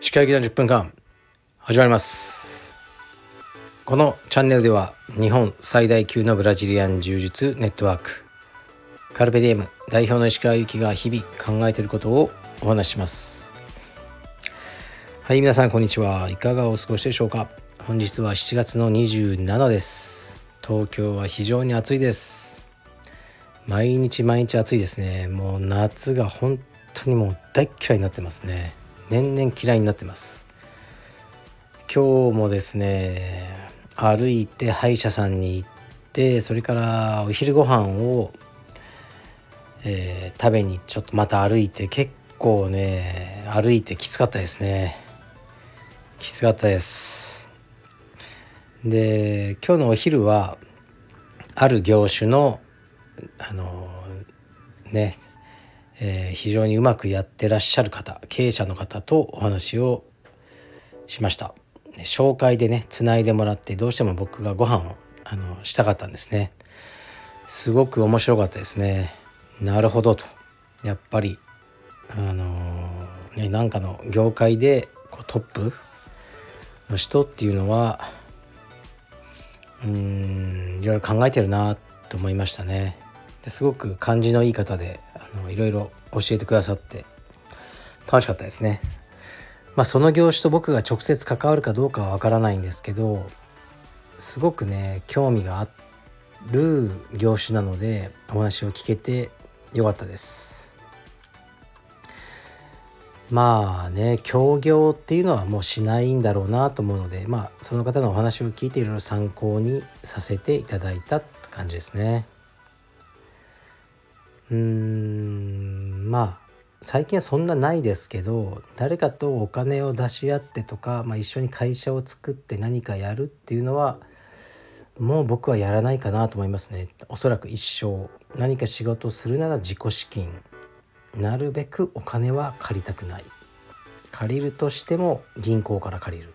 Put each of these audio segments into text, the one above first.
歯科医の10分間始まります。このチャンネルでは日本最大級のブラジリアン柔術ネットワークカルペディエム代表の石川由紀が日々考えていることをお話しします。はい皆さんこんにちは。いかがお過ごしでしょうか。本日は7月の27です。東京は非常に暑いです。毎日毎日暑いですね。もう夏が本当にもう大嫌いになってますね。年々嫌いになってます。今日もですね歩いて歯医者さんに行ってそれからお昼ご飯を、えー、食べにちょっとまた歩いて結構ね歩いてきつかったですね。きつかったです。で今日のお昼はある業種のあのねえー、非常にうまくやってらっしゃる方経営者の方とお話をしました。紹介でねつないでもらってどうしても僕がご飯をあのしたかったんですね。すごく面白かったですね。なるほどと。やっぱりあのー、ねなんかの業界でこうトップの人っていうのはうんいろいろ考えてるなと思いましたね。ですごく感じのいい方であのいろいろ教えてくださって楽しかったですね。まあその業種と僕が直接関わるかどうかはわからないんですけどすごくね興味がある業種なのでお話を聞けてよかったです。まあね協業っていうのはもうしないんだろうなと思うのでまあその方のお話を聞いていろいろ参考にさせていただいたって感じですね。うんまあ最近はそんなないですけど誰かとお金を出し合ってとか、まあ、一緒に会社を作って何かやるっていうのはもう僕はやらないかなと思いますね。おそらく一生。何か仕事をするなら自己資金。なるべくお金は借りたくない。借りるとしても銀行から借りる。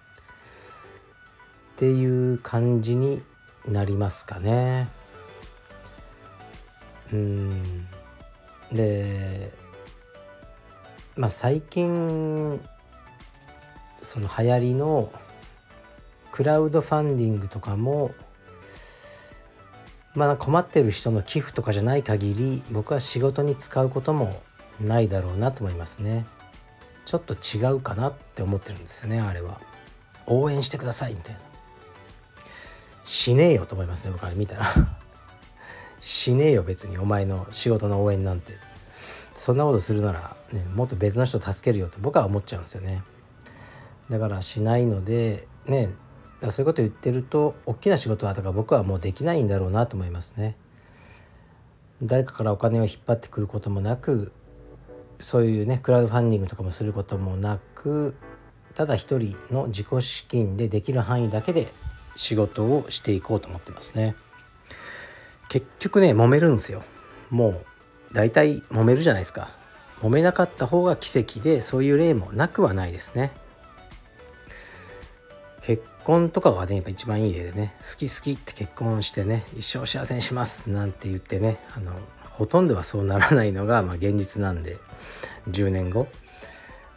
っていう感じになりますかね。うん。でまあ最近その流行りのクラウドファンディングとかもまあ困ってる人の寄付とかじゃない限り僕は仕事に使うこともないだろうなと思いますね。ちょっと違うかなって思ってるんですよねあれは。応援してくださいみたいな。しねえよと思いますね僕あれ見たら。しねえよ別にお前の仕事の応援なんて。そんなことするなら、ね、もっと別の人助けるよって僕は思っちゃうんですよね。だからしないのでねそういうこと言ってると大きな仕事はだから僕はもうできないんだろうなと思いますね。誰かからお金を引っ張ってくることもなくそういうねクラウドファンディングとかもすることもなくただ一人の自己資金でできる範囲だけで仕事をしていこうと思ってますね。結局ね揉めるんですよ。もう大体揉めるじゃないですか。揉めなかった方が奇跡でそういう例もなくはないですね。結婚とかがねやっぱ一番いい例でね好き好きって結婚してね一生幸せにしますなんて言ってねあのほとんどはそうならないのが、まあ、現実なんで10年後、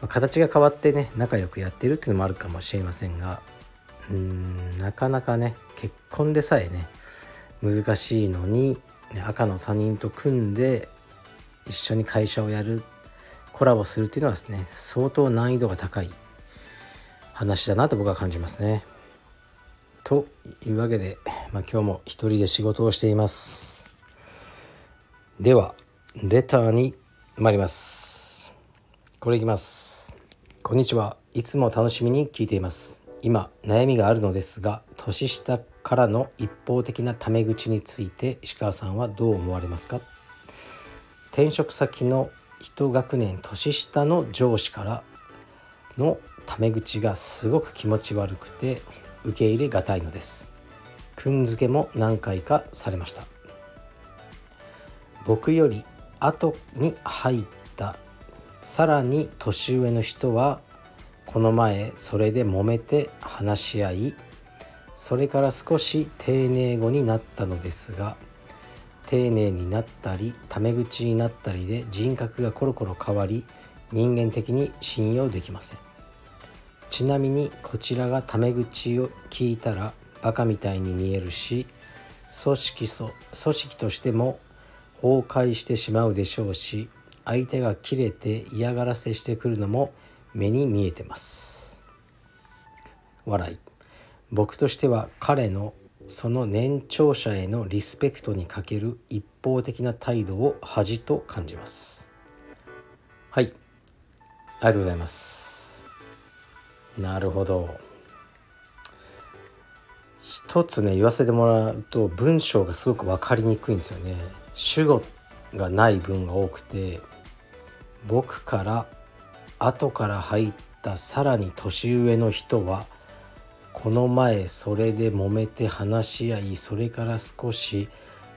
まあ、形が変わってね仲良くやってるっていうのもあるかもしれませんがうーんなかなかね結婚でさえね難しいのに赤の他人と組んで一緒に会社をやるコラボするっていうのはですね相当難易度が高い話だなと僕は感じますね。というわけで、まあ、今日も一人で仕事をしています。ではレターに参ります。これいきます。こんにちは。いつも楽しみに聞いています。今悩みがあるのですが年下からの一方的なタメ口について石川さんはどう思われますか？転職先の一学年年下の上司からのタメ口がすごく気持ち悪くて受け入れがたいのです。くんづけも何回かされました。僕より後に入ったさらに年上の人はこの前それで揉めて話し合いそれから少し丁寧語になったのですが丁寧になったりタメ口になったりで人格がコロコロ変わり人間的に信用できません。ちなみにこちらがタメ口を聞いたらバカみたいに見えるし組織組織としても崩壊してしまうでしょうし相手が切れて嫌がらせしてくるのも目に見えてます。笑い。僕としては彼のその年長者へのリスペクトに欠ける一方的な態度を恥と感じます。はい。ありがとうございます。なるほど。一つね言わせてもらうと文章がすごく分かりにくいんですよね。主語がない文が多くて僕から後から入ったさらに年上の人はこの前それで揉めて話し合いそれから少し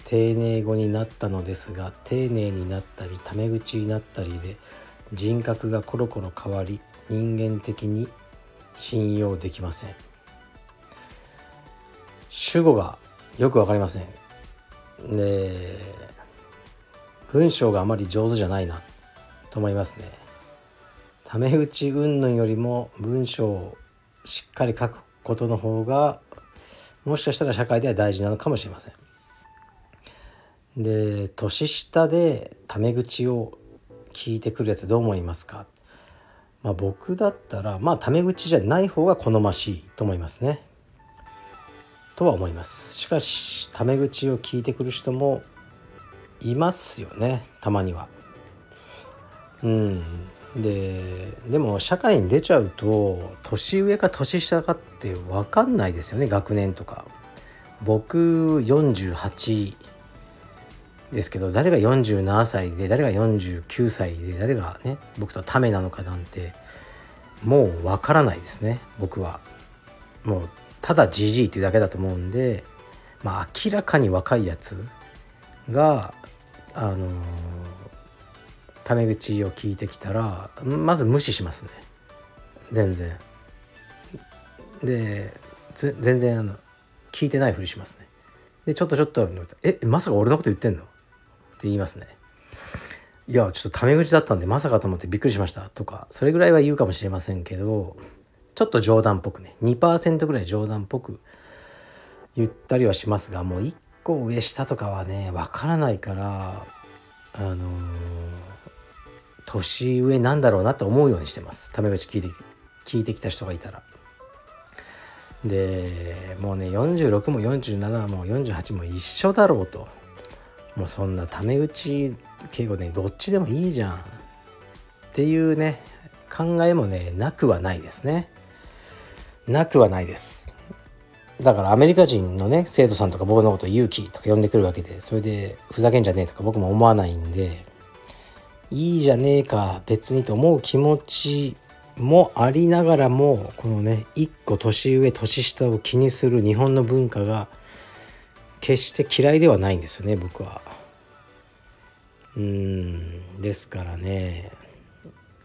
丁寧語になったのですが丁寧になったりタメ口になったりで人格がコロコロ変わり人間的に信用できません。主語がよく分かりません。で文章があまり上手じゃないなと思いますね。タメ口云々よりも文章をしっかり書くことの方がもしかしたら社会では大事なのかもしれません。で年下でタメ口を聞いてくるやつどう思いますか、まあ、僕だったらまあタメ口じゃない方が好ましいと思いますね。とは思います。しかしタメ口を聞いてくる人もいますよねたまには。うんででも社会に出ちゃうと年上か年下かって分かんないですよね学年とか。僕48ですけど誰が47歳で誰が49歳で誰がね僕とためなのかなんてもう分からないですね僕は。もうただじじいっていうだけだと思うんでまあ明らかに若いやつがあのータメ口を聞いてきたらまず無視しますね。全然。で全然あの聞いてないふりしますね。でちょっとちょっと「えまさか俺のこと言ってんの?」って言いますねいやちょっとタメ口だったんでまさかと思ってびっくりしましたとかそれぐらいは言うかもしれませんけどちょっと冗談っぽくね2%ぐらい冗談っぽく言ったりはしますがもう1個上下とかはねわからないからあのー年上なんだろうなと思うようにしてます。タメ口聞いて聞いてきた人がいたら。でもうね46も47も48も一緒だろうと。もうそんなタメ口敬語ねどっちでもいいじゃん。っていうね考えもねなくはないですね。なくはないです。だからアメリカ人のね生徒さんとか僕のこと勇気とか呼んでくるわけでそれでふざけんじゃねえとか僕も思わないんで。いいじゃねえか別にと思う気持ちもありながらもこのね一個年上年下を気にする日本の文化が決して嫌いではないんですよね僕は。うんですからね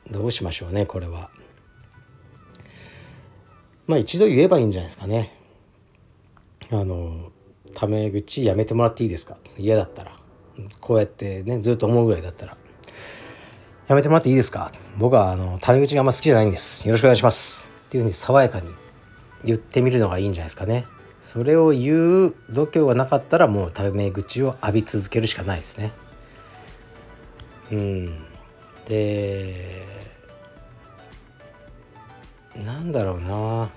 どうしましょうねこれは。まあ一度言えばいいんじゃないですかね。あのタメ口やめてもらっていいですか？嫌だったらこうやってねずっと思うぐらいだったらやめてもらっていいですか？僕はあのタメ口があんま好きじゃないんです。よろしくお願いします。っていうふうに爽やかに言ってみるのがいいんじゃないですかね。それを言う度胸がなかったらもうタメ口を浴び続けるしかないですね。うん。でなんだろうな。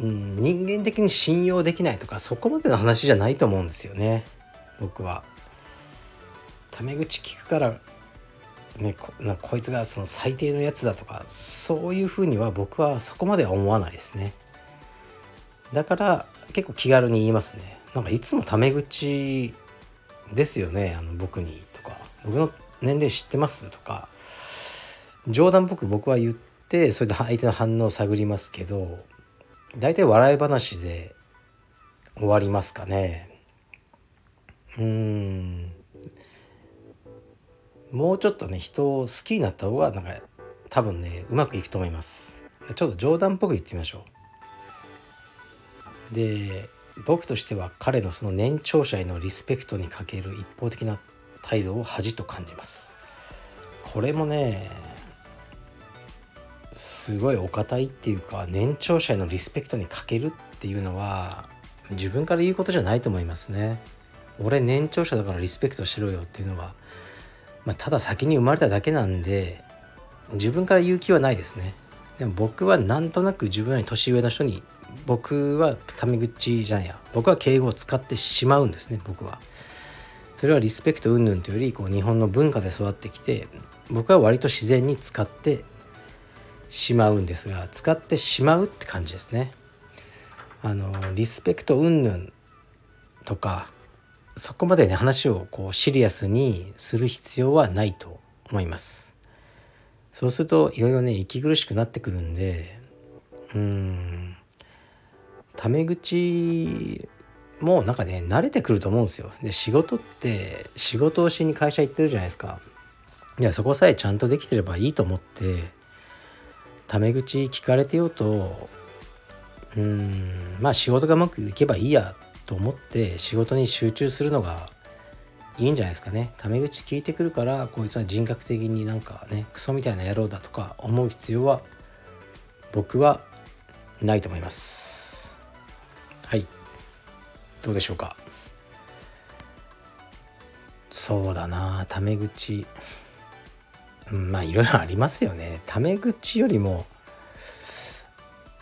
うん、人間的に信用できないとかそこまでの話じゃないと思うんですよね。僕は。タメ口聞くからねこなこいつがその最低のやつだとかそういうふうには僕はそこまでは思わないですね。だから結構気軽に言いますね。なんかいつもタメ口ですよねあの僕にとか。僕の年齢知ってますとか。冗談っぽく僕は言ってそれで相手の反応を探りますけど大体笑い話で終わりますかね。うん。もうちょっとね人を好きになった方がなんか多分ねうまくいくと思います。ちょっと冗談っぽく言ってみましょう。で僕としては彼のその年長者へのリスペクトに欠ける一方的な態度を恥と感じます。これもねすごいお堅いっていうか年長者へのリスペクトに欠けるっていうのは自分から言うことじゃないと思いますね。俺年長者だからリスペクトしろよっていうのは、まあ、ただ先に生まれただけなんで自分から言う気はないですね。でも僕はなんとなく自分より年上の人に僕はタメ口じゃんや。僕は敬語を使ってしまうんですね僕は。それはリスペクト云々というよりこう日本の文化で育ってきて僕は割と自然に使ってしまうんですが使ってしまうって感じですね。あのリスペクト云々とかそこまでね話をこうシリアスにする必要はないと思います。そうするといろいろね息苦しくなってくるんでうんタメ口もなんかね慣れてくると思うんですよ。で仕事って仕事をしに会社行ってるじゃないですか。いやそこさえちゃんとできてればいいと思ってタメ口聞かれてようとうんまあ仕事がうまくいけばいいやと思って仕事に集中するのがいいんじゃないですかね。タメ口聞いてくるからこいつは人格的になんかねクソみたいな野郎だとか思う必要は僕はないと思います。はい。どうでしょうか。そうだな。タメ口。まあいろいろありますよね。タメ口よりも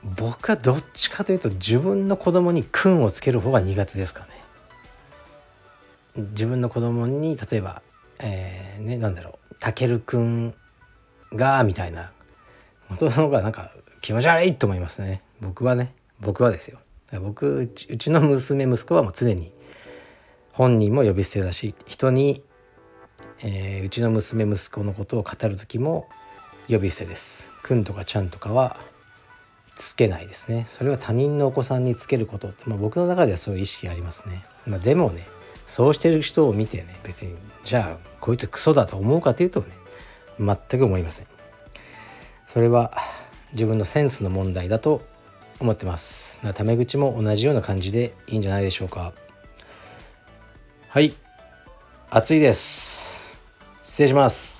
僕はどっちかというと自分の子供に訓をつける方が苦手ですかね。自分の子供に例えばえー、ねなんだろうたけるくんがみたいな。元の方がなんか気持ち悪いと思いますね。僕はね。僕はですよ。僕うちの娘息子はもう常に本人も呼び捨てだし人に、えー、うちの娘息子のことを語る時も呼び捨てです。くんとかちゃんとかはつけないですね。それは他人のお子さんにつけることって、まあ、僕の中ではそういう意識がありますね。まあ、でもねそうしてる人を見てね別にじゃあこいつクソだと思うかというとね全く思いません。それは自分のセンスの問題だと思ってますタメ口も同じような感じでいいんじゃないでしょうかはい暑いです失礼します